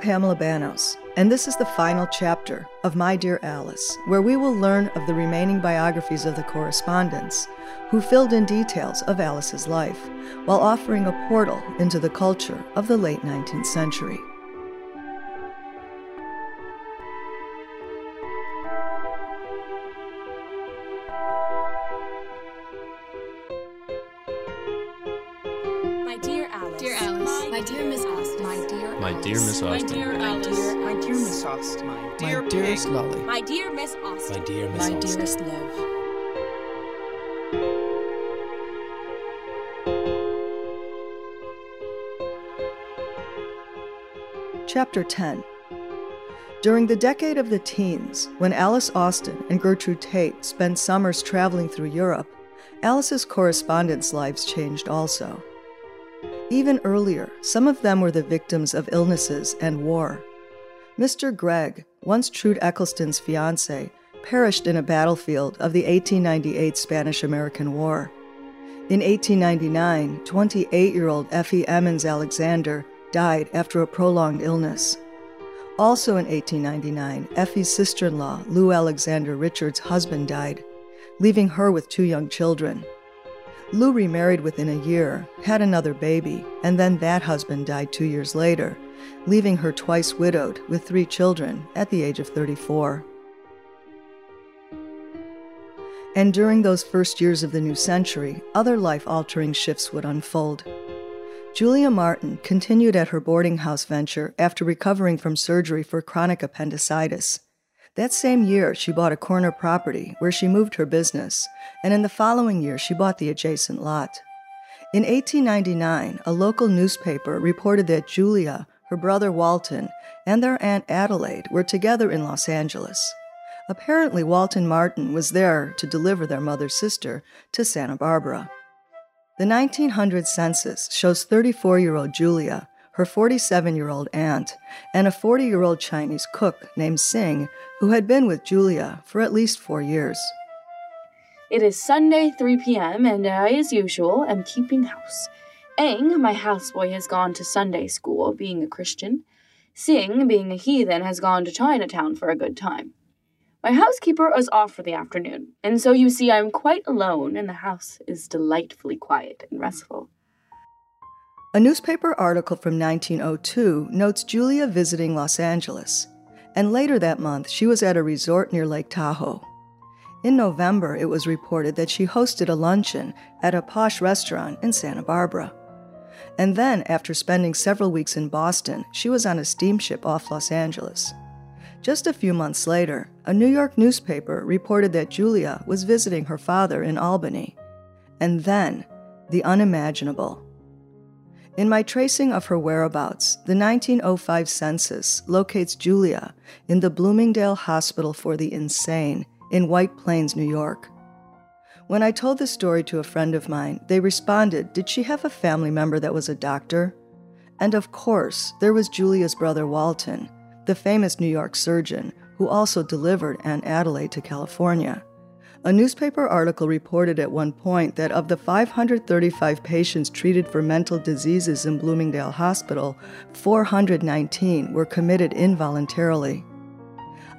Pamela Bannos, and this is the final chapter of My Dear Alice, where we will learn of the remaining biographies of the correspondents who filled in details of Alice's life while offering a portal into the culture of the late 19th century. My dear My dear My Alice. dear- My dear Miss Austen. My dear dearest pig. Lolly. My dear Miss Austen. My dear Miss My Austen. dearest love. Chapter 10 During the decade of the teens, when Alice Austen and Gertrude Tate spent summers traveling through Europe, Alice's correspondence lives changed also. Even earlier, some of them were the victims of illnesses and war. Mr. Gregg, once Trude Eccleston's fiance, perished in a battlefield of the 1898 Spanish American War. In 1899, 28 year old Effie Emmons Alexander died after a prolonged illness. Also in 1899, Effie's sister in law, Lou Alexander Richards' husband, died, leaving her with two young children. Lou remarried within a year, had another baby, and then that husband died two years later, leaving her twice widowed with three children at the age of 34. And during those first years of the new century, other life altering shifts would unfold. Julia Martin continued at her boarding house venture after recovering from surgery for chronic appendicitis. That same year, she bought a corner property where she moved her business, and in the following year, she bought the adjacent lot. In 1899, a local newspaper reported that Julia, her brother Walton, and their Aunt Adelaide were together in Los Angeles. Apparently, Walton Martin was there to deliver their mother's sister to Santa Barbara. The 1900 census shows 34 year old Julia, her 47 year old aunt, and a 40 year old Chinese cook named Sing, who had been with Julia for at least four years. It is Sunday, 3 p.m., and I, as usual, am keeping house. Eng, my houseboy, has gone to Sunday school, being a Christian. Sing, being a heathen, has gone to Chinatown for a good time. My housekeeper is off for the afternoon, and so you see I am quite alone, and the house is delightfully quiet and restful. A newspaper article from 1902 notes Julia visiting Los Angeles, and later that month she was at a resort near Lake Tahoe. In November, it was reported that she hosted a luncheon at a posh restaurant in Santa Barbara. And then, after spending several weeks in Boston, she was on a steamship off Los Angeles. Just a few months later, a New York newspaper reported that Julia was visiting her father in Albany. And then, the unimaginable. In my tracing of her whereabouts, the 1905 census locates Julia in the Bloomingdale Hospital for the Insane in White Plains, New York. When I told the story to a friend of mine, they responded, Did she have a family member that was a doctor? And of course, there was Julia's brother Walton, the famous New York surgeon, who also delivered Aunt Adelaide to California. A newspaper article reported at one point that of the 535 patients treated for mental diseases in Bloomingdale Hospital, 419 were committed involuntarily.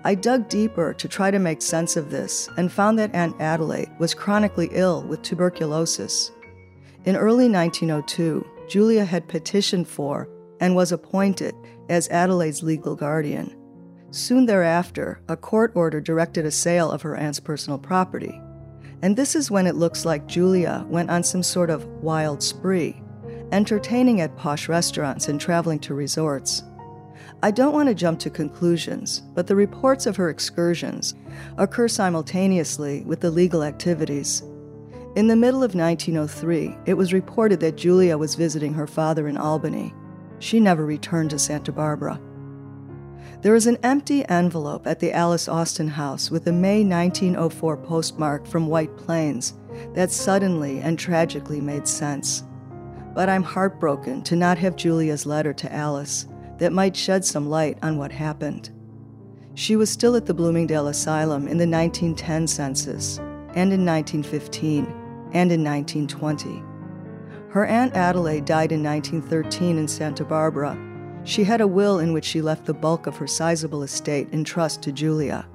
I dug deeper to try to make sense of this and found that Aunt Adelaide was chronically ill with tuberculosis. In early 1902, Julia had petitioned for and was appointed as Adelaide's legal guardian. Soon thereafter, a court order directed a sale of her aunt's personal property. And this is when it looks like Julia went on some sort of wild spree, entertaining at posh restaurants and traveling to resorts. I don't want to jump to conclusions, but the reports of her excursions occur simultaneously with the legal activities. In the middle of 1903, it was reported that Julia was visiting her father in Albany. She never returned to Santa Barbara. There is an empty envelope at the Alice Austen house with a May 1904 postmark from White Plains that suddenly and tragically made sense. But I'm heartbroken to not have Julia's letter to Alice that might shed some light on what happened. She was still at the Bloomingdale Asylum in the 1910 census, and in 1915, and in 1920. Her Aunt Adelaide died in 1913 in Santa Barbara, She had a will in which she left the bulk of her sizable estate in trust to Julia.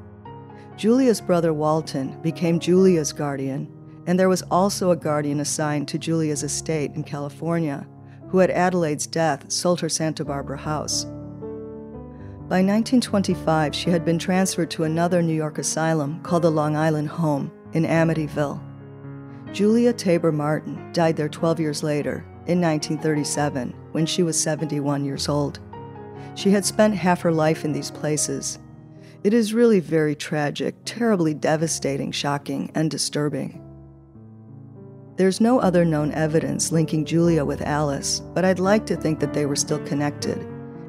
Julia's brother Walton became Julia's guardian, and there was also a guardian assigned to Julia's estate in California, who at Adelaide's death sold her Santa Barbara house. By 1925, she had been transferred to another New York asylum called the Long Island Home in Amityville. Julia Tabor Martin died there 12 years later, in 1937, when she was 71 years old. She had spent half her life in these places. It is really very tragic, terribly devastating, shocking, and disturbing. There's no other known evidence linking Julia with Alice, but I'd like to think that they were still connected.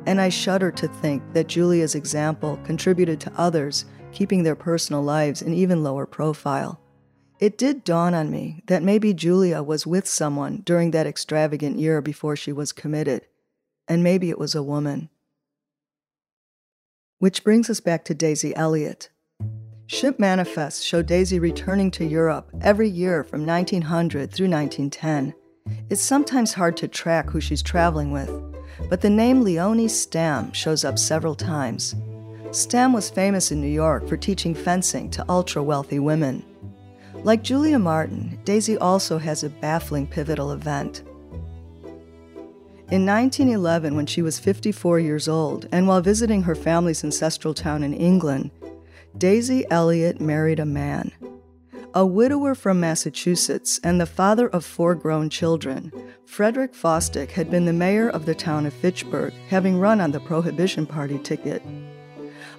And I shudder to think that Julia's example contributed to others keeping their personal lives in even lower profile. It did dawn on me that maybe Julia was with someone during that extravagant year before she was committed, and maybe it was a woman. Which brings us back to Daisy Elliott. Ship manifests show Daisy returning to Europe every year from 1900 through 1910. It's sometimes hard to track who she's traveling with, but the name Leonie Stamm shows up several times. Stamm was famous in New York for teaching fencing to ultra wealthy women. Like Julia Martin, Daisy also has a baffling pivotal event. In 1911, when she was 54 years old, and while visiting her family's ancestral town in England, Daisy Elliott married a man. A widower from Massachusetts and the father of four grown children, Frederick Fosdick had been the mayor of the town of Fitchburg, having run on the Prohibition Party ticket.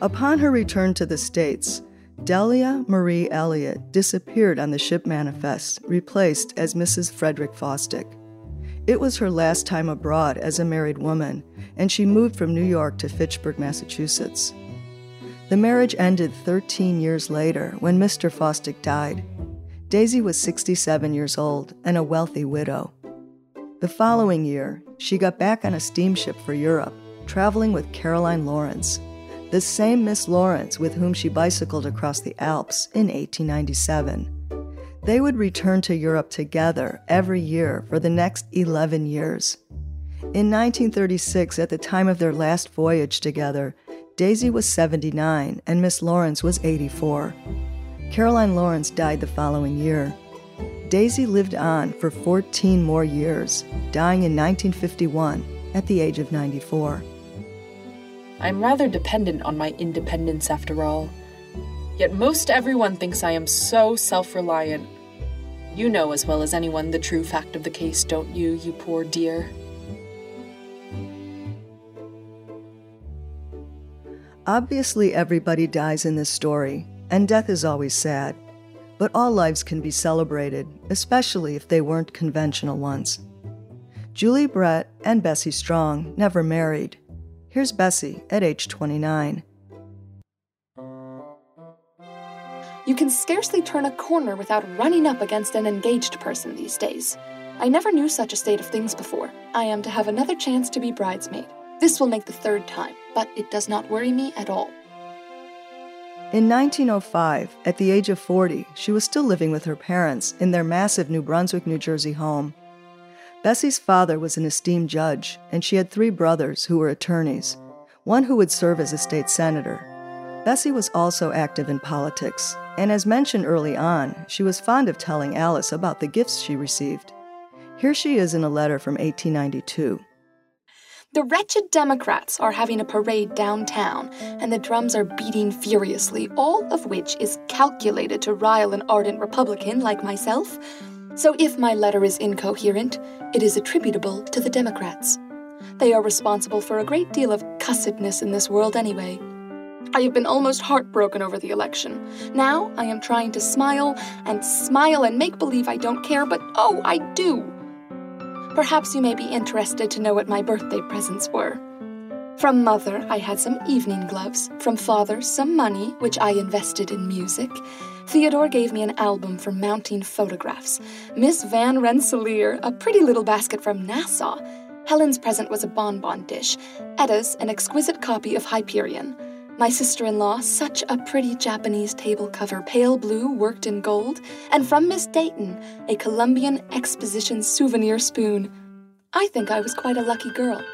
Upon her return to the States, Delia Marie Elliott disappeared on the ship manifest, replaced as Mrs. Frederick Fosdick. It was her last time abroad as a married woman, and she moved from New York to Fitchburg, Massachusetts. The marriage ended 13 years later when Mr. Fosdick died. Daisy was 67 years old and a wealthy widow. The following year, she got back on a steamship for Europe, traveling with Caroline Lawrence, the same Miss Lawrence with whom she bicycled across the Alps in 1897. They would return to Europe together every year for the next 11 years. In 1936, at the time of their last voyage together, Daisy was 79 and Miss Lawrence was 84. Caroline Lawrence died the following year. Daisy lived on for 14 more years, dying in 1951 at the age of 94. I'm rather dependent on my independence after all. Yet most everyone thinks I am so self reliant. You know as well as anyone the true fact of the case, don't you, you poor dear? Obviously, everybody dies in this story, and death is always sad. But all lives can be celebrated, especially if they weren't conventional ones. Julie Brett and Bessie Strong never married, Here's Bessie at age 29. You can scarcely turn a corner without running up against an engaged person these days. I never knew such a state of things before. I am to have another chance to be bridesmaid. This will make the third time, but it does not worry me at all. In 1905, at the age of 40, she was still living with her parents in their massive New Brunswick, New Jersey home. Bessie's father was an esteemed judge, and she had three brothers who were attorneys, one who would serve as a state senator. Bessie was also active in politics, and as mentioned early on, she was fond of telling Alice about the gifts she received. Here she is in a letter from 1892. The wretched Democrats are having a parade downtown, and the drums are beating furiously, all of which is calculated to rile an ardent Republican like myself. So if my letter is incoherent, it is attributable to the Democrats. They are responsible for a great deal of cussedness in this world anyway. I have been almost heartbroken over the election. Now I am trying to smile and smile and make believe I don't care, but oh, I do. Perhaps you may be interested to know what my birthday presents were. From mother, I had some evening gloves. From father, some money, which I invested in music. Theodore gave me an album for mounting photographs. Miss Van Rensselaer, a pretty little basket from Nassau. Helen's present was a bonbon dish. Etta's, an exquisite copy of Hyperion. My sister in law, such a pretty Japanese table cover, pale blue, worked in gold. And from Miss Dayton, a Columbian Exposition souvenir spoon. I think I was quite a lucky girl.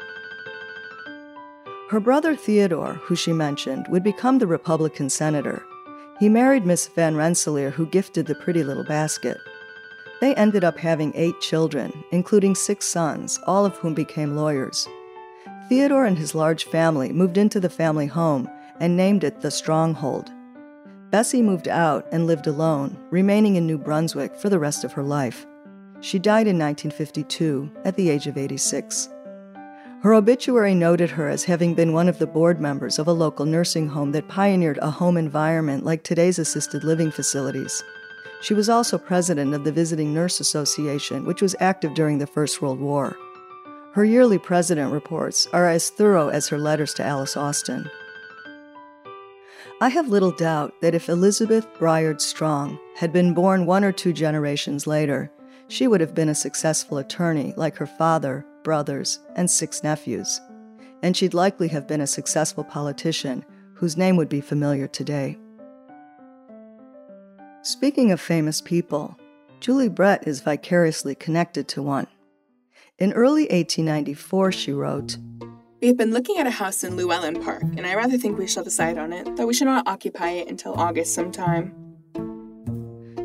Her brother Theodore, who she mentioned, would become the Republican senator. He married Miss Van Rensselaer, who gifted the pretty little basket. They ended up having eight children, including six sons, all of whom became lawyers. Theodore and his large family moved into the family home and named it the Stronghold. Bessie moved out and lived alone, remaining in New Brunswick for the rest of her life. She died in 1952 at the age of 86. Her obituary noted her as having been one of the board members of a local nursing home that pioneered a home environment like today's assisted living facilities. She was also president of the Visiting Nurse Association, which was active during the First World War. Her yearly president reports are as thorough as her letters to Alice Austen. I have little doubt that if Elizabeth Briard Strong had been born one or two generations later, she would have been a successful attorney like her father, brothers, and six nephews. And she'd likely have been a successful politician whose name would be familiar today. Speaking of famous people, Julie Brett is vicariously connected to one. In early 1894, she wrote, We have been looking at a house in Llewellyn Park, and I rather think we shall decide on it, though we should not occupy it until August sometime.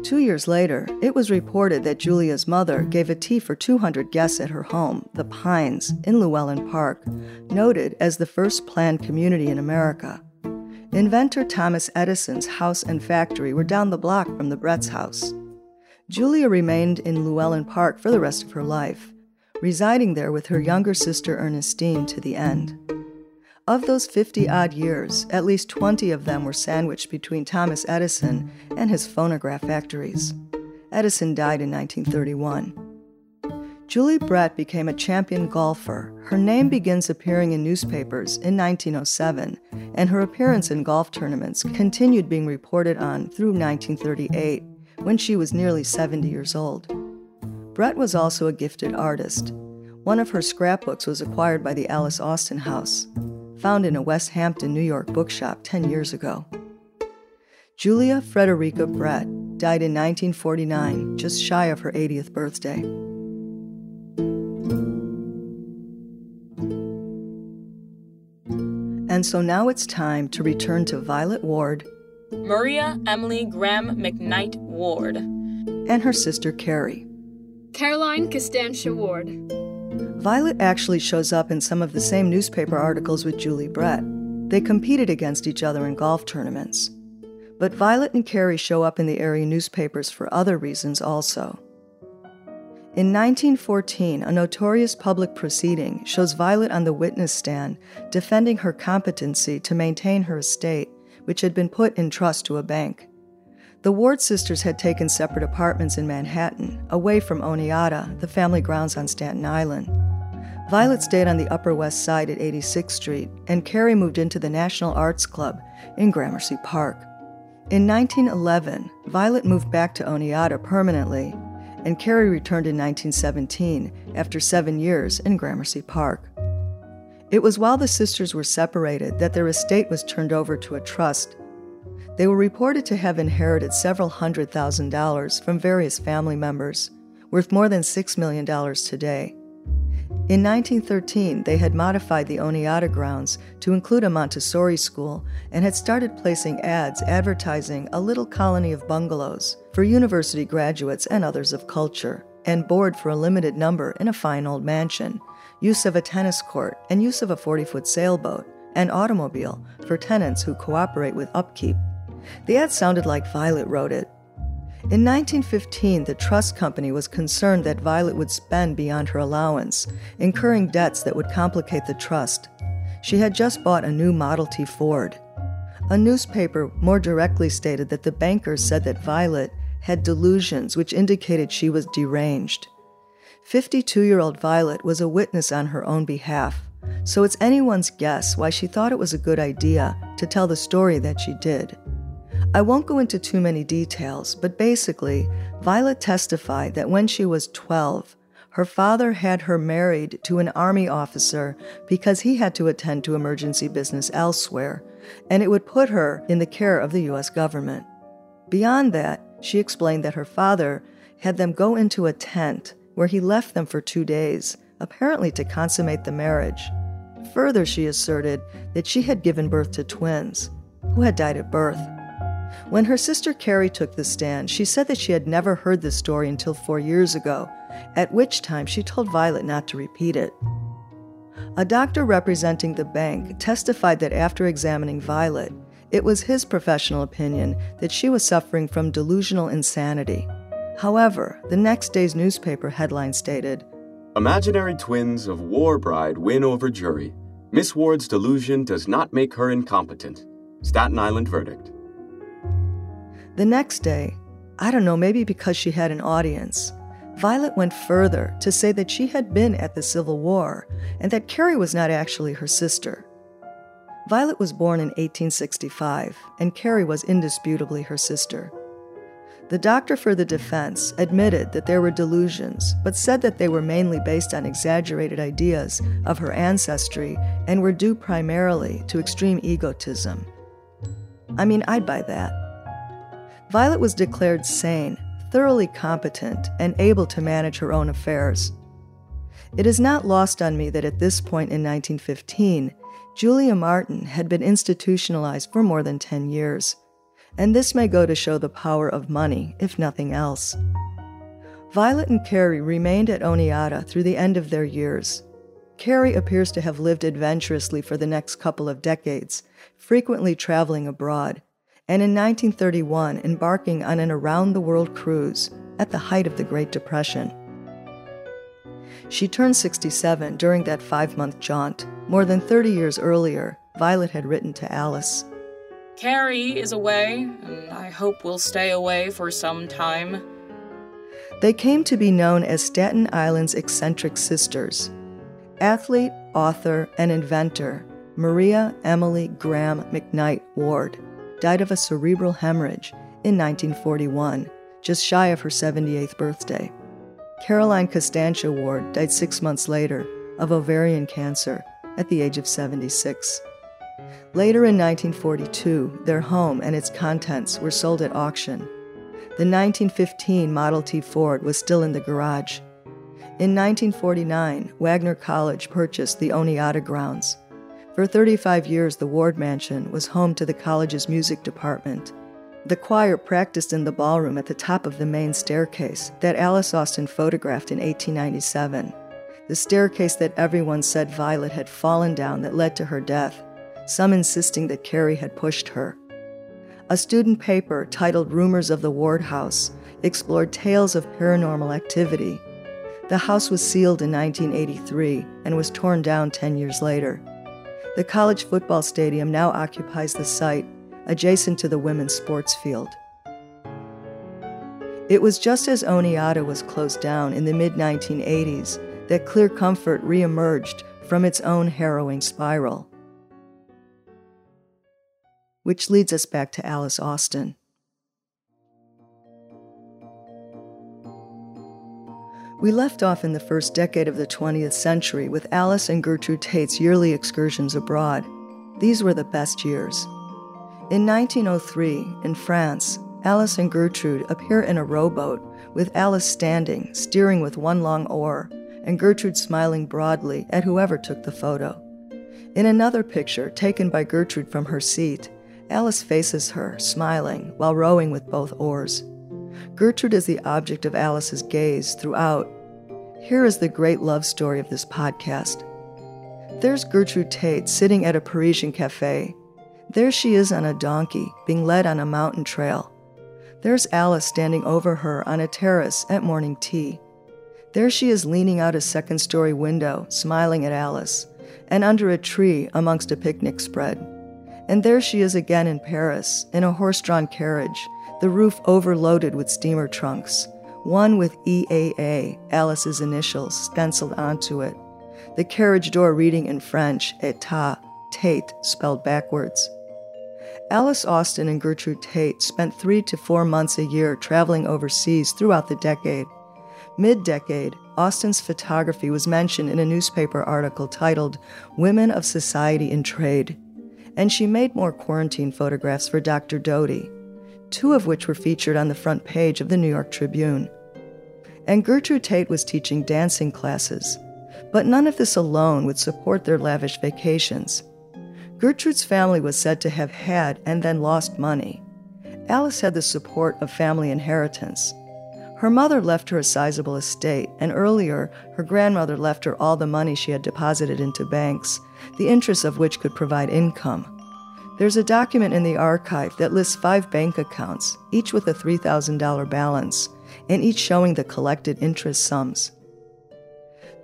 Two years later, it was reported that Julia's mother gave a tea for 200 guests at her home, the Pines, in Llewellyn Park, noted as the first planned community in America. Inventor Thomas Edison's house and factory were down the block from the Brett's house. Julia remained in Llewellyn Park for the rest of her life, residing there with her younger sister Ernestine to the end. Of those 50 odd years, at least 20 of them were sandwiched between Thomas Edison and his phonograph factories. Edison died in 1931. Julie Brett became a champion golfer. Her name begins appearing in newspapers in 1907, and her appearance in golf tournaments continued being reported on through 1938, when she was nearly 70 years old. Brett was also a gifted artist. One of her scrapbooks was acquired by the Alice Austen House, found in a West Hampton, New York bookshop 10 years ago. Julia Frederica Brett died in 1949, just shy of her 80th birthday. And so now it's time to return to Violet Ward, Maria Emily Graham McKnight Ward, and her sister Carrie. Caroline Costantia Ward. Violet actually shows up in some of the same newspaper articles with Julie Brett. They competed against each other in golf tournaments. But Violet and Carrie show up in the area newspapers for other reasons also. In 1914, a notorious public proceeding shows Violet on the witness stand defending her competency to maintain her estate, which had been put in trust to a bank. The Ward sisters had taken separate apartments in Manhattan, away from Oneata, the family grounds on Staten Island. Violet stayed on the Upper West Side at 86th Street, and Carrie moved into the National Arts Club in Gramercy Park. In 1911, Violet moved back to Oneata permanently and Carrie returned in 1917 after seven years in Gramercy Park. It was while the sisters were separated that their estate was turned over to a trust. They were reported to have inherited several hundred thousand dollars from various family members, worth more than $6 million today. In 1913, they had modified the Oneata grounds to include a Montessori school and had started placing ads advertising a little colony of bungalows for university graduates and others of culture, and board for a limited number in a fine old mansion, use of a tennis court, and use of a 40 foot sailboat, and automobile for tenants who cooperate with upkeep. The ad sounded like Violet wrote it, in 1915, the trust company was concerned that Violet would spend beyond her allowance, incurring debts that would complicate the trust. She had just bought a new Model T Ford. A newspaper more directly stated that the bankers said that Violet had delusions which indicated she was deranged. 52 year old Violet was a witness on her own behalf, so it's anyone's guess why she thought it was a good idea to tell the story that she did. I won't go into too many details, but basically, Violet testified that when she was 12, her father had her married to an army officer because he had to attend to emergency business elsewhere, and it would put her in the care of the U.S. government. Beyond that, she explained that her father had them go into a tent where he left them for two days, apparently to consummate the marriage. further, she asserted that she had given birth to twins who had died at birth. When her sister Carrie took the stand, she said that she had never heard this story until four years ago, at which time she told Violet not to repeat it. A doctor representing the bank testified that after examining Violet, it was his professional opinion that she was suffering from delusional insanity. However, the next day's newspaper headline stated Imaginary twins of war bride win over jury. Miss Ward's delusion does not make her incompetent. Staten Island verdict. The next day, I don't know, maybe because she had an audience, Violet went further to say that she had been at the Civil War and that Carrie was not actually her sister. Violet was born in 1865, and Carrie was indisputably her sister. The doctor for the defense admitted that there were delusions, but said that they were mainly based on exaggerated ideas of her ancestry and were due primarily to extreme egotism. I mean, I'd buy that. Violet was declared sane, thoroughly competent, and able to manage her own affairs. It is not lost on me that at this point in 1915, Julia Martin had been institutionalized for more than 10 years, and this may go to show the power of money, if nothing else. Violet and Carrie remained at Oneata through the end of their years. Carrie appears to have lived adventurously for the next couple of decades, frequently traveling abroad, and in 1931 embarking on an around the world cruise at the height of the Great Depression. She turned 67 during that five month jaunt. More than 30 years earlier, Violet had written to Alice Carrie is away, and I hope we'll stay away for some time. They came to be known as Staten Island's eccentric sisters. Athlete, author, and inventor Maria Emily Graham McKnight Ward died of a cerebral hemorrhage in 1941, just shy of her 78th birthday. Caroline Costantia Ward died six months later of ovarian cancer at the age of 76. Later in 1942, their home and its contents were sold at auction. The 1915 Model T Ford was still in the garage. In 1949, Wagner College purchased the Oneata grounds. For 35 years, the Ward Mansion was home to the college's music department. The choir practiced in the ballroom at the top of the main staircase that Alice Austen photographed in 1897. The staircase that everyone said Violet had fallen down that led to her death, some insisting that Carrie had pushed her. A student paper titled Rumors of the Ward House explored tales of paranormal activity. The house was sealed in 1983 and was torn down 10 years later. The college football stadium now occupies the site, adjacent to the women's sports field. It was just as Oneata was closed down in the mid 1980s that Clear Comfort reemerged from its own harrowing spiral. Which leads us back to Alice Austen. We left off in the first decade of the 20th century with Alice and Gertrude Tate's yearly excursions abroad. These were the best years. In 1903, in France, Alice and Gertrude appear in a rowboat with Alice standing, steering with one long oar, and Gertrude smiling broadly at whoever took the photo. In another picture, taken by Gertrude from her seat, Alice faces her, smiling, while rowing with both oars. Gertrude is the object of Alice's gaze throughout. Here is the great love story of this podcast. There's Gertrude Tate sitting at a Parisian cafe. There she is on a donkey, being led on a mountain trail. There's Alice standing over her on a terrace at morning tea. There she is leaning out a second story window, smiling at Alice, and under a tree amongst a picnic spread. And there she is again in Paris, in a horse drawn carriage, the roof overloaded with steamer trunks, one with EAA, Alice's initials, stenciled onto it, the carriage door reading in French, Etat, Tate, spelled backwards. Alice Austen and Gertrude Tate spent three to four months a year traveling overseas throughout the decade. Mid decade, Austen's photography was mentioned in a newspaper article titled Women of Society in Trade, and she made more quarantine photographs for Dr. Doty, two of which were featured on the front page of the New York Tribune. And Gertrude Tate was teaching dancing classes. But none of this alone would support their lavish vacations. Gertrude's family was said to have had and then lost money. Alice had the support of family inheritance. Her mother left her a sizable estate, and earlier, her grandmother left her all the money she had deposited into banks, the interest of which could provide income. There's a document in the archive that lists five bank accounts, each with a $3,000 balance, and each showing the collected interest sums.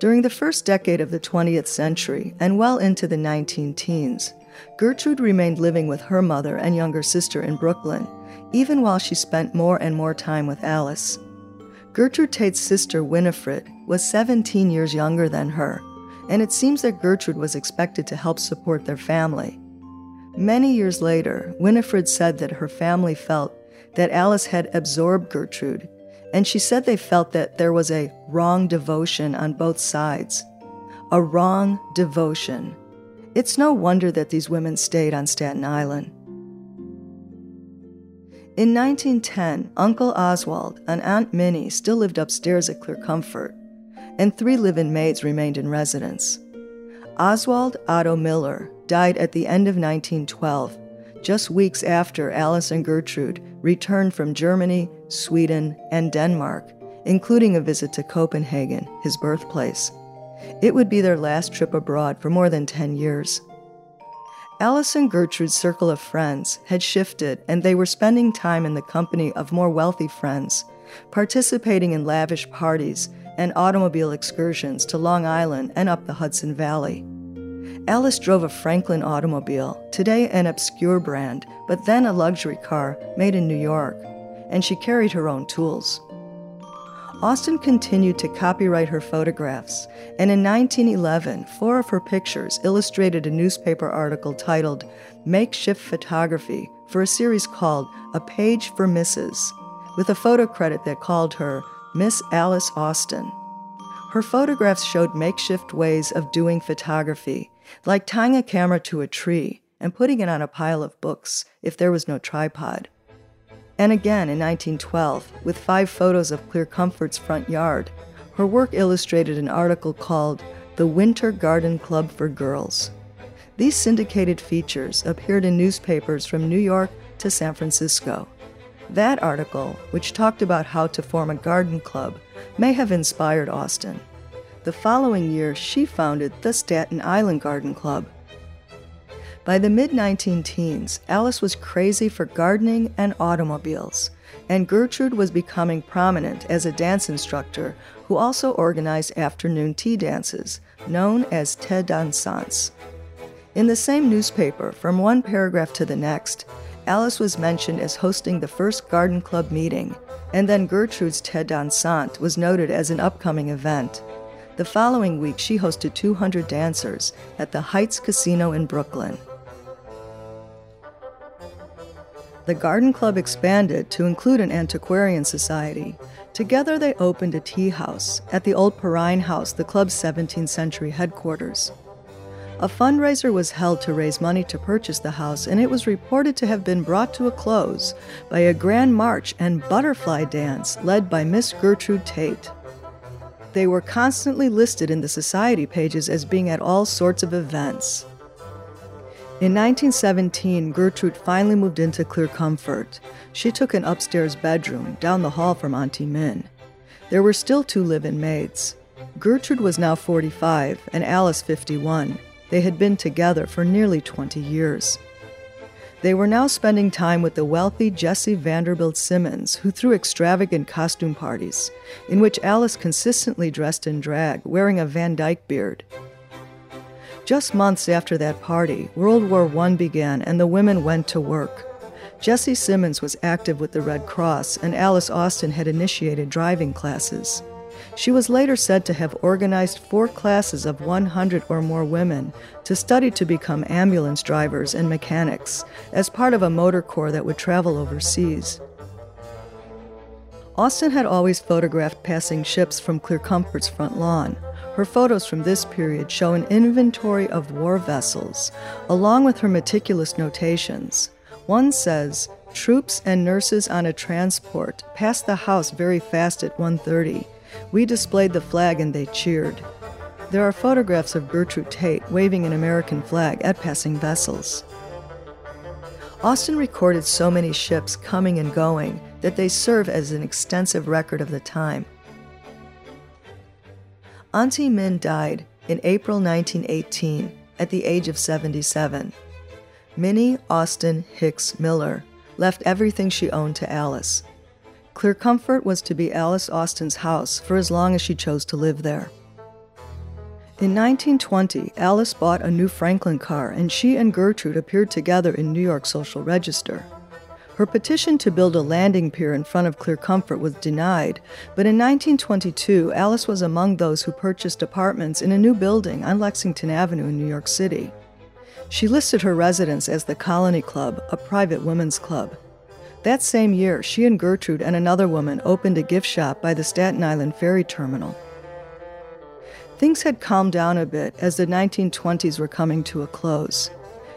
During the first decade of the 20th century and well into the 19 teens, Gertrude remained living with her mother and younger sister in Brooklyn, even while she spent more and more time with Alice. Gertrude Tate's sister, Winifred, was 17 years younger than her, and it seems that Gertrude was expected to help support their family. Many years later, Winifred said that her family felt that Alice had absorbed Gertrude, and she said they felt that there was a wrong devotion on both sides. A wrong devotion. It's no wonder that these women stayed on Staten Island. In 1910, Uncle Oswald and Aunt Minnie still lived upstairs at Clear Comfort, and three live in maids remained in residence. Oswald Otto Muller died at the end of 1912, just weeks after Alice and Gertrude returned from Germany, Sweden, and Denmark, including a visit to Copenhagen, his birthplace. It would be their last trip abroad for more than 10 years. Alice and Gertrude's circle of friends had shifted, and they were spending time in the company of more wealthy friends, participating in lavish parties and automobile excursions to Long Island and up the Hudson Valley. Alice drove a Franklin automobile, today an obscure brand, but then a luxury car made in New York, and she carried her own tools. Austen continued to copyright her photographs, and in 1911, four of her pictures illustrated a newspaper article titled Makeshift Photography for a series called A Page for Mrs., with a photo credit that called her Miss Alice Austen. Her photographs showed makeshift ways of doing photography, like tying a camera to a tree and putting it on a pile of books if there was no tripod and again in 1912 with five photos of Clear Comfort's front yard. Her work illustrated an article called The Winter Garden Club for Girls. These syndicated features appeared in newspapers from New York to San Francisco. That article, which talked about how to form a garden club, may have inspired Austen. The following year, she founded the Staten Island Garden Club, by the mid 19 teens, Alice was crazy for gardening and automobiles, and Gertrude was becoming prominent as a dance instructor who also organized afternoon tea dances, known as Thé dansants. In the same newspaper, from one paragraph to the next, Alice was mentioned as hosting the first garden club meeting, and then Gertrude's Thé dansant was noted as an upcoming event. The following week, she hosted 200 dancers at the Heights Casino in Brooklyn. the Garden Club expanded to include an antiquarian society. Together, they opened a tea house at the old Perine House, the club's 17th century headquarters. A fundraiser was held to raise money to purchase the house, and it was reported to have been brought to a close by a grand march and butterfly dance led by Miss Gertrude Tate. They were constantly listed in the society pages as being at all sorts of events. In 1917, Gertrude finally moved into Clear Comfort. She took an upstairs bedroom down the hall from Auntie Min. There were still two live in maids. Gertrude was now 45 and Alice 51. They had been together for nearly 20 years. They were now spending time with the wealthy Jessie Vanderbilt Simmons, who threw extravagant costume parties, in which Alice consistently dressed in drag, wearing a Van Dyke beard. Just months after that party, World War I began and the women went to work. Jessie Simmons was active with the Red Cross, and Alice Austen had initiated driving classes. She was later said to have organized four classes of 100 or more women to study to become ambulance drivers and mechanics as part of a motor corps that would travel overseas. Austen had always photographed passing ships from Clear Comfort's front lawn. Her photos from this period show an inventory of war vessels, along with her meticulous notations. One says, Troops and nurses on a transport passed the house very fast at 1:30. We displayed the flag and they cheered. There are photographs of Gertrude Tate waving an American flag at passing vessels. Austen recorded so many ships coming and going that they serve as an extensive record of the time. Auntie Min died in April 1918 at the age of 77. Minnie Austen Hicks Muller left everything she owned to Alice. Clear Comfort was to be Alice Austen's house for as long as she chose to live there. In 1920, Alice bought a new Franklin car and she and Gertrude appeared together in New York Social Register. Her petition to build a landing pier in front of Clear Comfort was denied, but in 1922, Alice was among those who purchased apartments in a new building on Lexington Avenue in New York City. She listed her residence as the Colony Club, a private women's club. That same year, she and Gertrude and another woman opened a gift shop by the Staten Island ferry terminal. Things had calmed down a bit as the 1920s were coming to a close.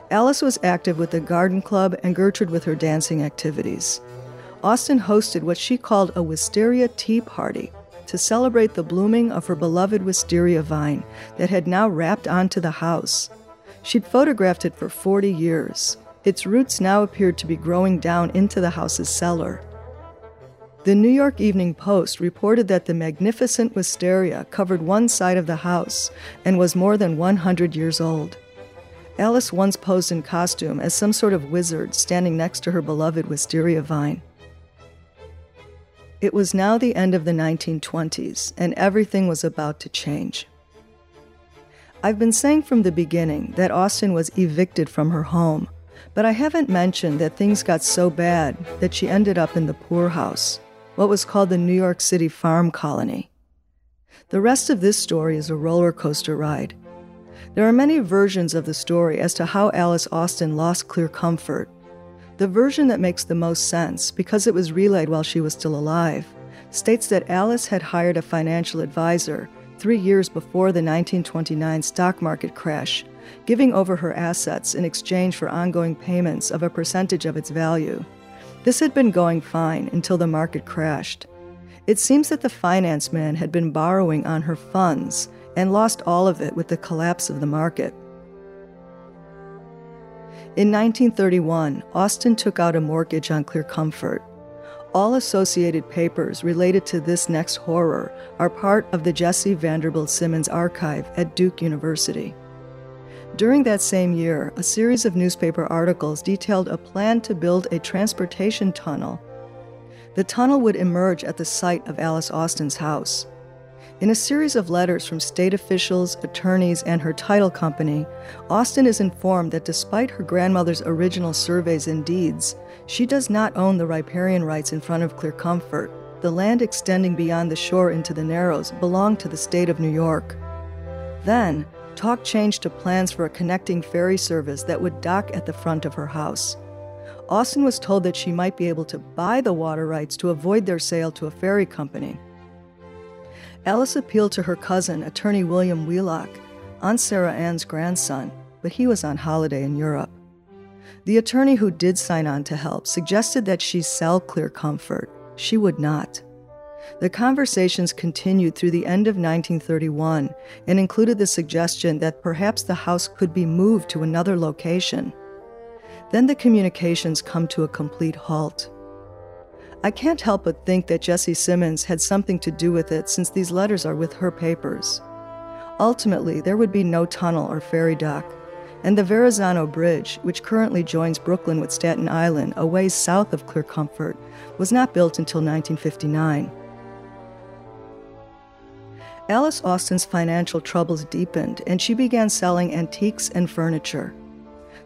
Alice was active with the garden club and Gertrude with her dancing activities. Austen hosted what she called a wisteria tea party to celebrate the blooming of her beloved wisteria vine that had now wrapped onto the house. She'd photographed it for 40 years. Its roots now appeared to be growing down into the house's cellar. The New York Evening Post reported that the magnificent wisteria covered one side of the house and was more than 100 years old. Alice once posed in costume as some sort of wizard standing next to her beloved wisteria vine. It was now the end of the 1920s, and everything was about to change. I've been saying from the beginning that Austen was evicted from her home, but I haven't mentioned that things got so bad that she ended up in the poorhouse, what was called the New York City Farm Colony. The rest of this story is a roller coaster ride. There are many versions of the story as to how Alice Austen lost clear comfort. The version that makes the most sense, because it was relayed while she was still alive, states that Alice had hired a financial advisor three years before the 1929 stock market crash, giving over her assets in exchange for ongoing payments of a percentage of its value. This had been going fine until the market crashed. It seems that the finance man had been borrowing on her funds and lost all of it with the collapse of the market. In 1931, Austen took out a mortgage on Clear Comfort. All associated papers related to this next horror are part of the Jessie Vanderbilt Simmons archive at Duke University. During that same year, a series of newspaper articles detailed a plan to build a transportation tunnel. The tunnel would emerge at the site of Alice Austen's house. In a series of letters from state officials, attorneys, and her title company, Austin is informed that despite her grandmother's original surveys and deeds, she does not own the riparian rights in front of Clear Comfort. The land extending beyond the shore into the Narrows belonged to the state of New York. Then, talk changed to plans for a connecting ferry service that would dock at the front of her house. Austen was told that she might be able to buy the water rights to avoid their sale to a ferry company. Alice appealed to her cousin, attorney William Wheelock, Aunt Sarah Ann's grandson, but he was on holiday in Europe. The attorney who did sign on to help suggested that she sell Clear Comfort. She would not. The conversations continued through the end of 1931 and included the suggestion that perhaps the house could be moved to another location. Then the communications come to a complete halt. I can't help but think that Jessie Simmons had something to do with it since these letters are with her papers. Ultimately, there would be no tunnel or ferry dock, and the Verrazano Bridge, which currently joins Brooklyn with Staten Island a ways south of Clear Comfort, was not built until 1959. Alice Austen's financial troubles deepened, and she began selling antiques and furniture.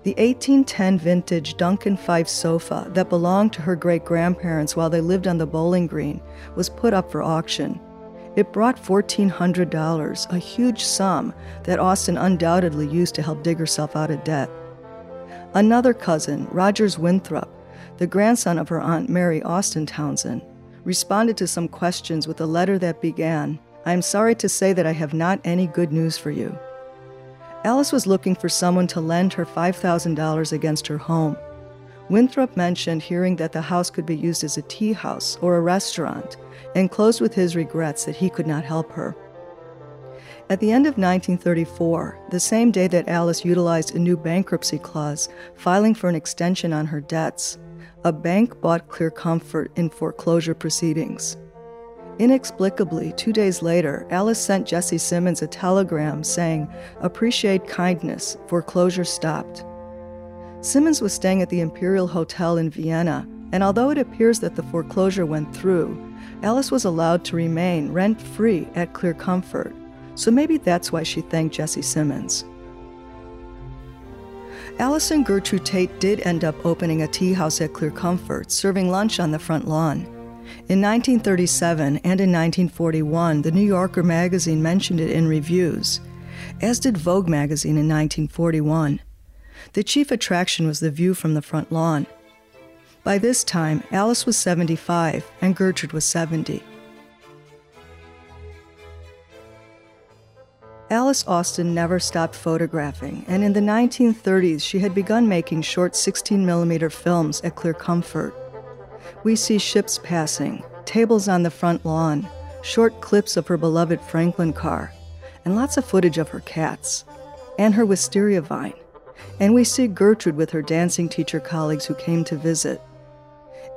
The 1810 vintage Duncan Phyfe sofa that belonged to her great grandparents while they lived on the bowling green was put up for auction. It brought $1,400, a huge sum that Austen undoubtedly used to help dig herself out of debt. Another cousin, Rogers Winthrop, the grandson of her Aunt Mary Austen Townsend, responded to some questions with a letter that began I am sorry to say that I have not any good news for you. Alice was looking for someone to lend her $5,000 against her home. Winthrop mentioned hearing that the house could be used as a tea house or a restaurant, and closed with his regrets that he could not help her. At the end of 1934, the same day that Alice utilized a new bankruptcy clause, filing for an extension on her debts, a bank bought Clear Comfort in foreclosure proceedings. Inexplicably, two days later, Alice sent Jessie Simmons a telegram saying, Appreciate kindness, foreclosure stopped. Simmons was staying at the Imperial Hotel in Vienna, and although it appears that the foreclosure went through, Alice was allowed to remain rent free at Clear Comfort, so maybe that's why she thanked Jessie Simmons. Alice and Gertrude Tate did end up opening a tea house at Clear Comfort, serving lunch on the front lawn. In 1937 and in 1941, the New Yorker magazine mentioned it in reviews, as did Vogue magazine in 1941. The chief attraction was the view from the front lawn. By this time, Alice was 75 and Gertrude was 70. Alice Austen never stopped photographing, and in the 1930s she had begun making short 16 millimeter films at Clear Comfort. We see ships passing, tables on the front lawn, short clips of her beloved Franklin car, and lots of footage of her cats, and her wisteria vine. And we see Gertrude with her dancing teacher colleagues who came to visit.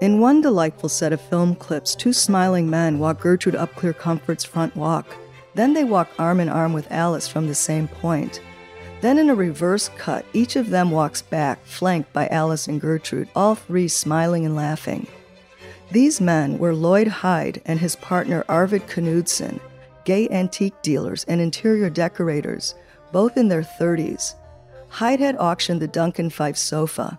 In one delightful set of film clips, two smiling men walk Gertrude up Clear Comfort's front walk. Then they walk arm in arm with Alice from the same point. Then, in a reverse cut, each of them walks back, flanked by Alice and Gertrude, all three smiling and laughing. These men were Lloyd Hyde and his partner Arvid Knudsen, gay antique dealers and interior decorators, both in their 30s. Hyde had auctioned the Duncan Phyfe sofa.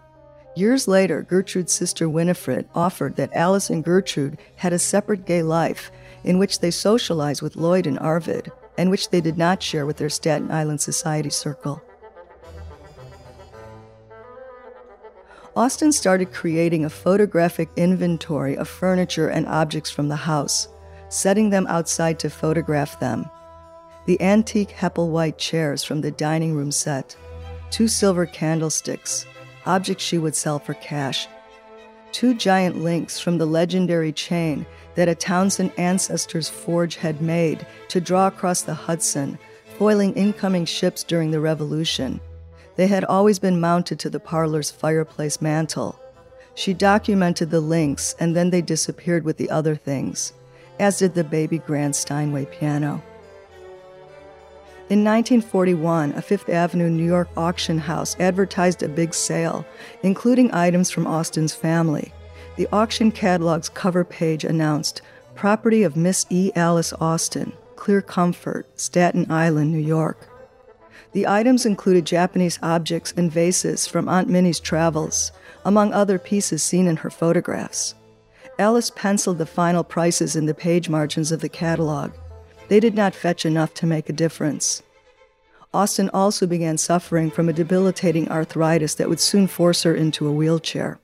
Years later, Gertrude's sister Winifred offered that Alice and Gertrude had a separate gay life in which they socialized with Lloyd and Arvid, and which they did not share with their Staten Island society circle. Austen started creating a photographic inventory of furniture and objects from the house, setting them outside to photograph them. The antique Hepplewhite chairs from the dining room set, two silver candlesticks, objects she would sell for cash, two giant links from the legendary chain that a Townsend ancestor's forge had made to draw across the Hudson, foiling incoming ships during the Revolution. They had always been mounted to the parlor's fireplace mantel. She documented the links, and then they disappeared with the other things, as did the baby grand Steinway piano. In 1941, a Fifth Avenue New York auction house advertised a big sale, including items from Austen's family. The auction catalog's cover page announced property of Miss E. Alice Austen, Clear Comfort, Staten Island, New York. The items included Japanese objects and vases from Aunt Minnie's travels, among other pieces seen in her photographs. Alice penciled the final prices in the page margins of the catalog. They did not fetch enough to make a difference. Austen also began suffering from a debilitating arthritis that would soon force her into a wheelchair.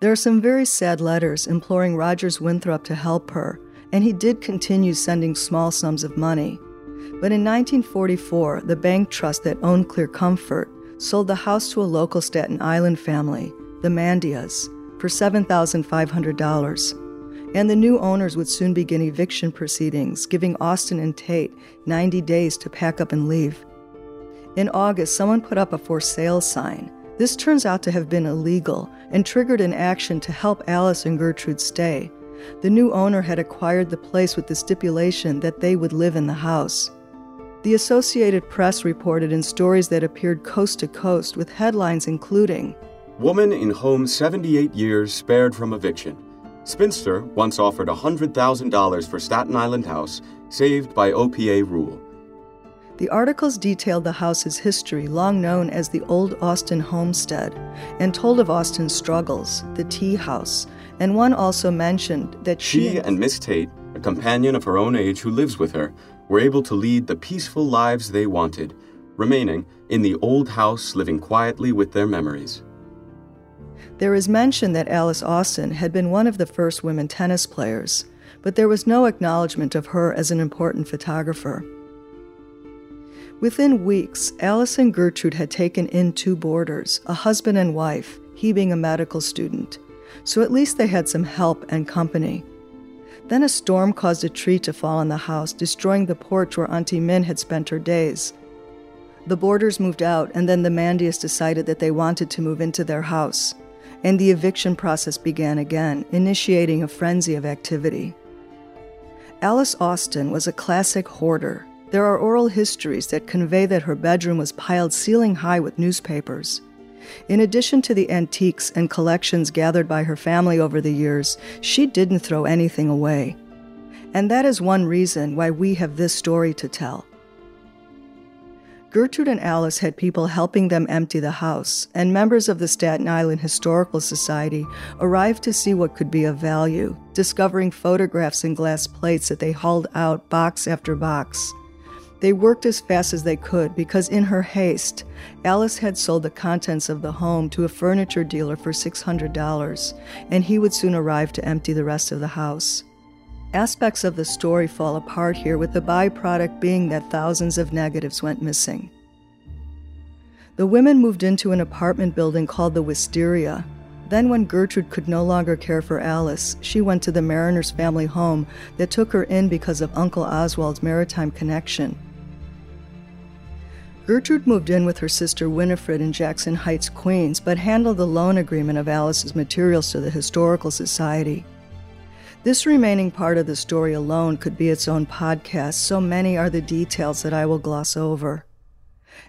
There are some very sad letters imploring Rogers Winthrop to help her, and he did continue sending small sums of money. But in 1944, the bank trust that owned Clear Comfort sold the house to a local Staten Island family, the Mandias, for $7,500. And the new owners would soon begin eviction proceedings, giving Austen and Tate 90 days to pack up and leave. In August, someone put up a for sale sign. This turns out to have been illegal and triggered an action to help Alice and Gertrude stay. The new owner had acquired the place with the stipulation that they would live in the house. The Associated Press reported in stories that appeared coast to coast with headlines including Woman in home 78 years spared from eviction. Spinster once offered $100,000 for Staten Island house, saved by OPA rule. The articles detailed the house's history, long known as the Old Austen Homestead, and told of Austen's struggles, the tea house, and one also mentioned that she, she and Miss Tate, a companion of her own age who lives with her, were able to lead the peaceful lives they wanted, remaining in the old house living quietly with their memories. There is mention that Alice Austen had been one of the first women tennis players, but there was no acknowledgement of her as an important photographer. Within weeks, Alice and Gertrude had taken in two boarders, a husband and wife, he being a medical student, so at least they had some help and company. Then a storm caused a tree to fall on the house, destroying the porch where Auntie Min had spent her days. The boarders moved out, and then the Mandias decided that they wanted to move into their house, and the eviction process began again, initiating a frenzy of activity. Alice Austen was a classic hoarder. There are oral histories that convey that her bedroom was piled ceiling high with newspapers. In addition to the antiques and collections gathered by her family over the years, she didn't throw anything away. And that is one reason why we have this story to tell. Gertrude and Alice had people helping them empty the house, and members of the Staten Island Historical Society arrived to see what could be of value, discovering photographs and glass plates that they hauled out box after box. They worked as fast as they could because, in her haste, Alice had sold the contents of the home to a furniture dealer for $600, and he would soon arrive to empty the rest of the house. Aspects of the story fall apart here, with the byproduct being that thousands of negatives went missing. The women moved into an apartment building called the Wisteria. Then, when Gertrude could no longer care for Alice, she went to the Mariners family home that took her in because of Uncle Oswald's maritime connection. Gertrude moved in with her sister Winifred in Jackson Heights, Queens, but handled the loan agreement of Alice's materials to the Historical Society. This remaining part of the story alone could be its own podcast, so many are the details that I will gloss over.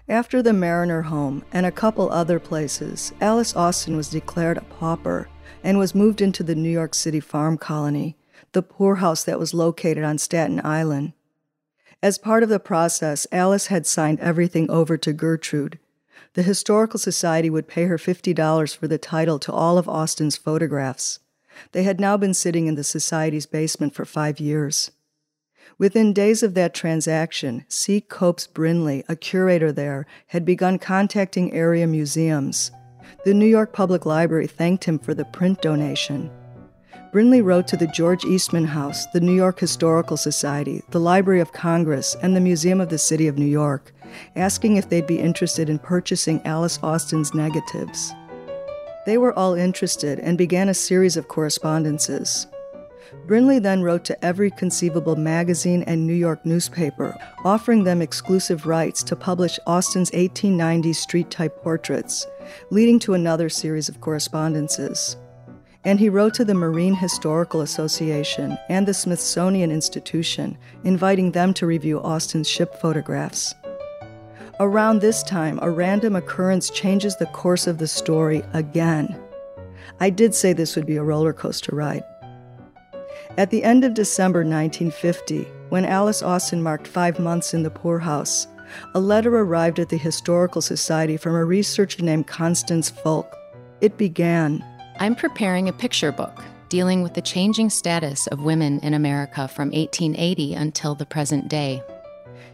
After the Mariner home and a couple other places, Alice Austen was declared a pauper and was moved into the New York City farm colony, the poorhouse that was located on Staten Island. As part of the process, Alice had signed everything over to Gertrude. The Historical Society would pay her $50 for the title to all of Austen's photographs. They had now been sitting in the Society's basement for five years. Within days of that transaction, C. Copes Brinley, a curator there, had begun contacting area museums. The New York Public Library thanked him for the print donation. Brinley wrote to the George Eastman House, the New York Historical Society, the Library of Congress, and the Museum of the City of New York, asking if they'd be interested in purchasing Alice Austen's negatives. They were all interested and began a series of correspondences. Brinley then wrote to every conceivable magazine and New York newspaper, offering them exclusive rights to publish Austen's 1890s street type portraits, leading to another series of correspondences and he wrote to the Marine Historical Association and the Smithsonian Institution, inviting them to review Austen's ship photographs. Around this time, a random occurrence changes the course of the story again. I did say this would be a roller coaster ride. At the end of December 1950, when Alice Austen marked five months in the poorhouse, a letter arrived at the Historical Society from a researcher named Constance Folk. It began I'm preparing a picture book dealing with the changing status of women in America from 1880 until the present day.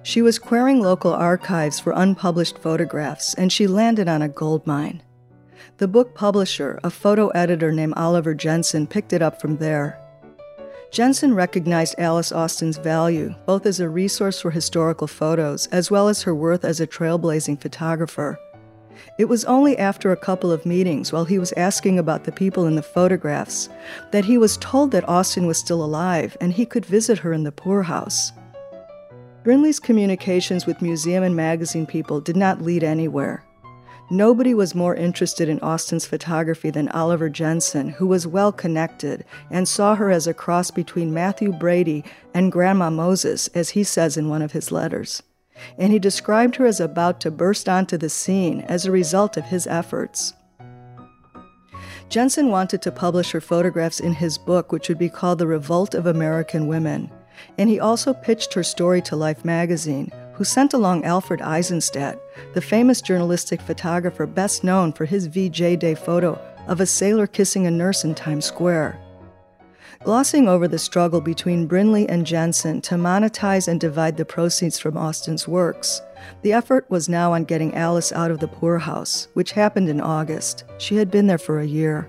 She was querying local archives for unpublished photographs, and she landed on a gold mine. The book publisher, a photo editor named Oliver Jensen, picked it up from there. Jensen recognized Alice Austen's value, both as a resource for historical photos as well as her worth as a trailblazing photographer. It was only after a couple of meetings, while he was asking about the people in the photographs, that he was told that Austen was still alive and he could visit her in the poorhouse. Brinley's communications with museum and magazine people did not lead anywhere. Nobody was more interested in Austen's photography than Oliver Jensen, who was well connected and saw her as a cross between Mathew Brady and Grandma Moses, as he says in one of his letters and he described her as about to burst onto the scene as a result of his efforts. Jensen wanted to publish her photographs in his book, which would be called The Revolt of American Women, and he also pitched her story to Life magazine, who sent along Alfred Eisenstaedt, the famous journalistic photographer best known for his VJ Day photo of a sailor kissing a nurse in Times Square. Glossing over the struggle between Brinley and Jensen to monetize and divide the proceeds from Austen's works, the effort was now on getting Alice out of the poorhouse, which happened in August. She had been there for a year.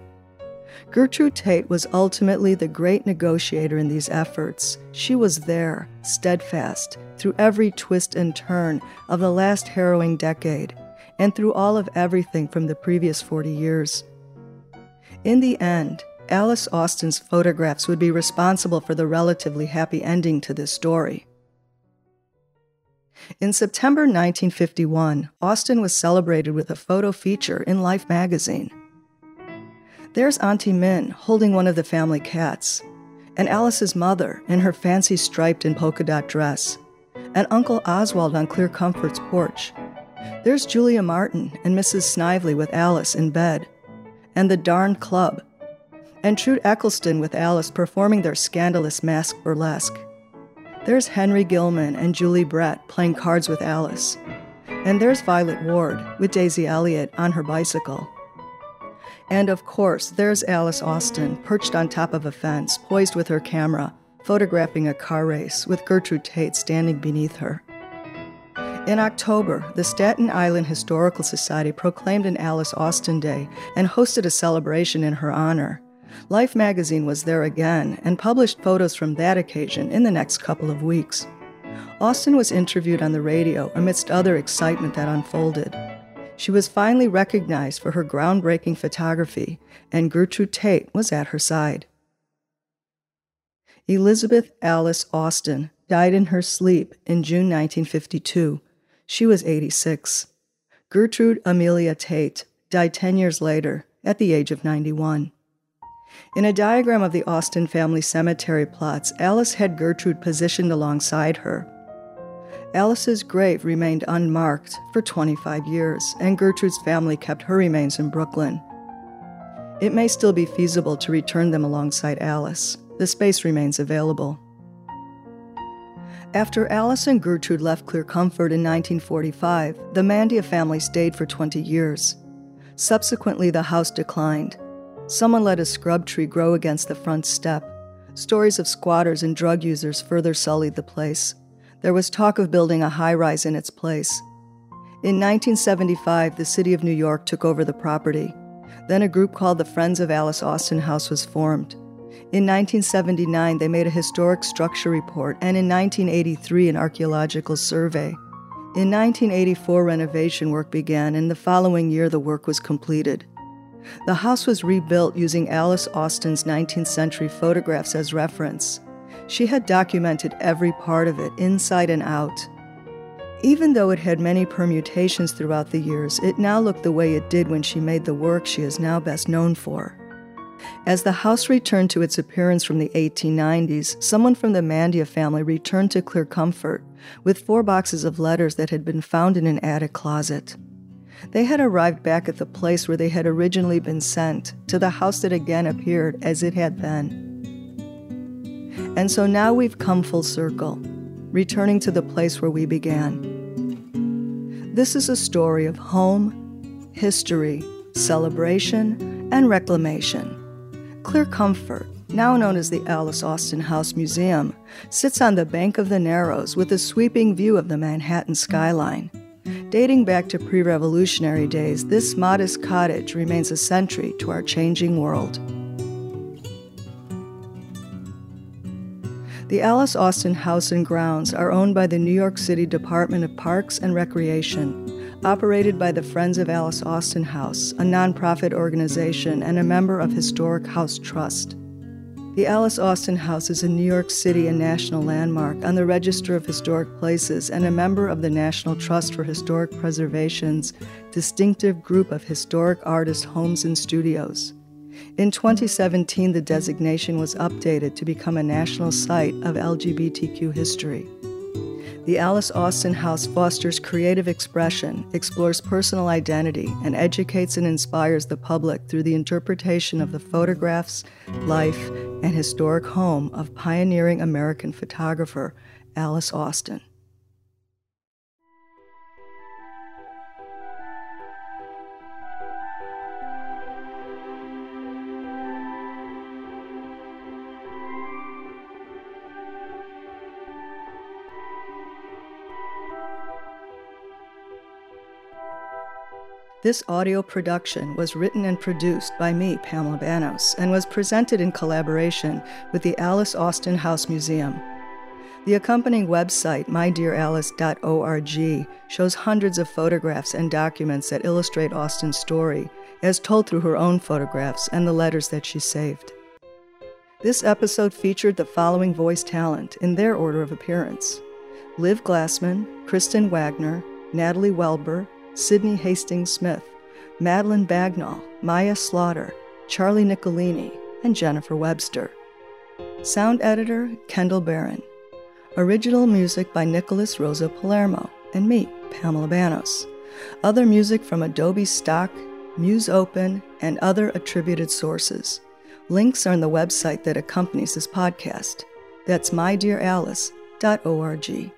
Gertrude Tate was ultimately the great negotiator in these efforts. She was there, steadfast, through every twist and turn of the last harrowing decade, and through all of everything from the previous 40 years. In the end, Alice Austen's photographs would be responsible for the relatively happy ending to this story. In September 1951, Austen was celebrated with a photo feature in Life magazine. There's Auntie Min holding one of the family cats, and Alice's mother in her fancy striped and polka dot dress, and Uncle Oswald on Clear Comfort's porch. There's Julia Martin and Mrs. Snively with Alice in bed, and the Darned Club, and Trude Eccleston with Alice performing their scandalous mask burlesque. There's Henry Gilman and Julie Brett playing cards with Alice. And there's Violet Ward with Daisy Elliott on her bicycle. And of course, there's Alice Austen perched on top of a fence, poised with her camera, photographing a car race with Gertrude Tate standing beneath her. In October, the Staten Island Historical Society proclaimed an Alice Austen Day and hosted a celebration in her honor. Life magazine was there again and published photos from that occasion in the next couple of weeks. Austen was interviewed on the radio amidst other excitement that unfolded. She was finally recognized for her groundbreaking photography, and Gertrude Tate was at her side. Elizabeth Alice Austen died in her sleep in June 1952. She was 86. Gertrude Amelia Tate died 10 years later at the age of 91. In a diagram of the Austen family cemetery plots, Alice had Gertrude positioned alongside her. Alice's grave remained unmarked for 25 years, and Gertrude's family kept her remains in Brooklyn. It may still be feasible to return them alongside Alice. The space remains available. After Alice and Gertrude left Clear Comfort in 1945, the Mandia family stayed for 20 years. Subsequently, the house declined, Someone let a scrub tree grow against the front step. Stories of squatters and drug users further sullied the place. There was talk of building a high rise in its place. In 1975, the city of New York took over the property. Then a group called the Friends of Alice Austen House was formed. In 1979, they made a historic structure report, and in 1983, an archaeological survey. In 1984, renovation work began, and the following year, the work was completed. The house was rebuilt using Alice Austen's 19th century photographs as reference. She had documented every part of it, inside and out. Even though it had many permutations throughout the years, it now looked the way it did when she made the work she is now best known for. As the house returned to its appearance from the 1890s, someone from the Mandia family returned to Clear Comfort with four boxes of letters that had been found in an attic closet. They had arrived back at the place where they had originally been sent, to the house that again appeared as it had been. And so now we've come full circle, returning to the place where we began. This is a story of home, history, celebration, and reclamation. Clear Comfort, now known as the Alice Austen House Museum, sits on the bank of the Narrows with a sweeping view of the Manhattan skyline. Dating back to pre revolutionary days, this modest cottage remains a sentry to our changing world. The Alice Austen House and Grounds are owned by the New York City Department of Parks and Recreation, operated by the Friends of Alice Austen House, a nonprofit organization and a member of Historic House Trust. The Alice Austen House is a New York City and national landmark on the Register of Historic Places and a member of the National Trust for Historic Preservation's distinctive group of historic artist homes and studios. In 2017, the designation was updated to become a national site of LGBTQ history. The Alice Austen House fosters creative expression, explores personal identity, and educates and inspires the public through the interpretation of the photographs, life, and historic home of pioneering American photographer Alice Austen. This audio production was written and produced by me, Pamela Bannos, and was presented in collaboration with the Alice Austen House Museum. The accompanying website, mydearalice.org, shows hundreds of photographs and documents that illustrate Austen's story, as told through her own photographs and the letters that she saved. This episode featured the following voice talent in their order of appearance Liv Glassman, Kristen Wagner, Natalie Welber, Sydney Hastings Smith, Madeline Bagnall, Maya Slaughter, Charlie Nicolini, and Jennifer Webster. Sound editor Kendall Barron. Original music by Nicholas Rosa Palermo and me, Pamela Bannos. Other music from Adobe Stock, Musopen, and other attributed sources. Links are on the website that accompanies this podcast. That's mydearalice.org.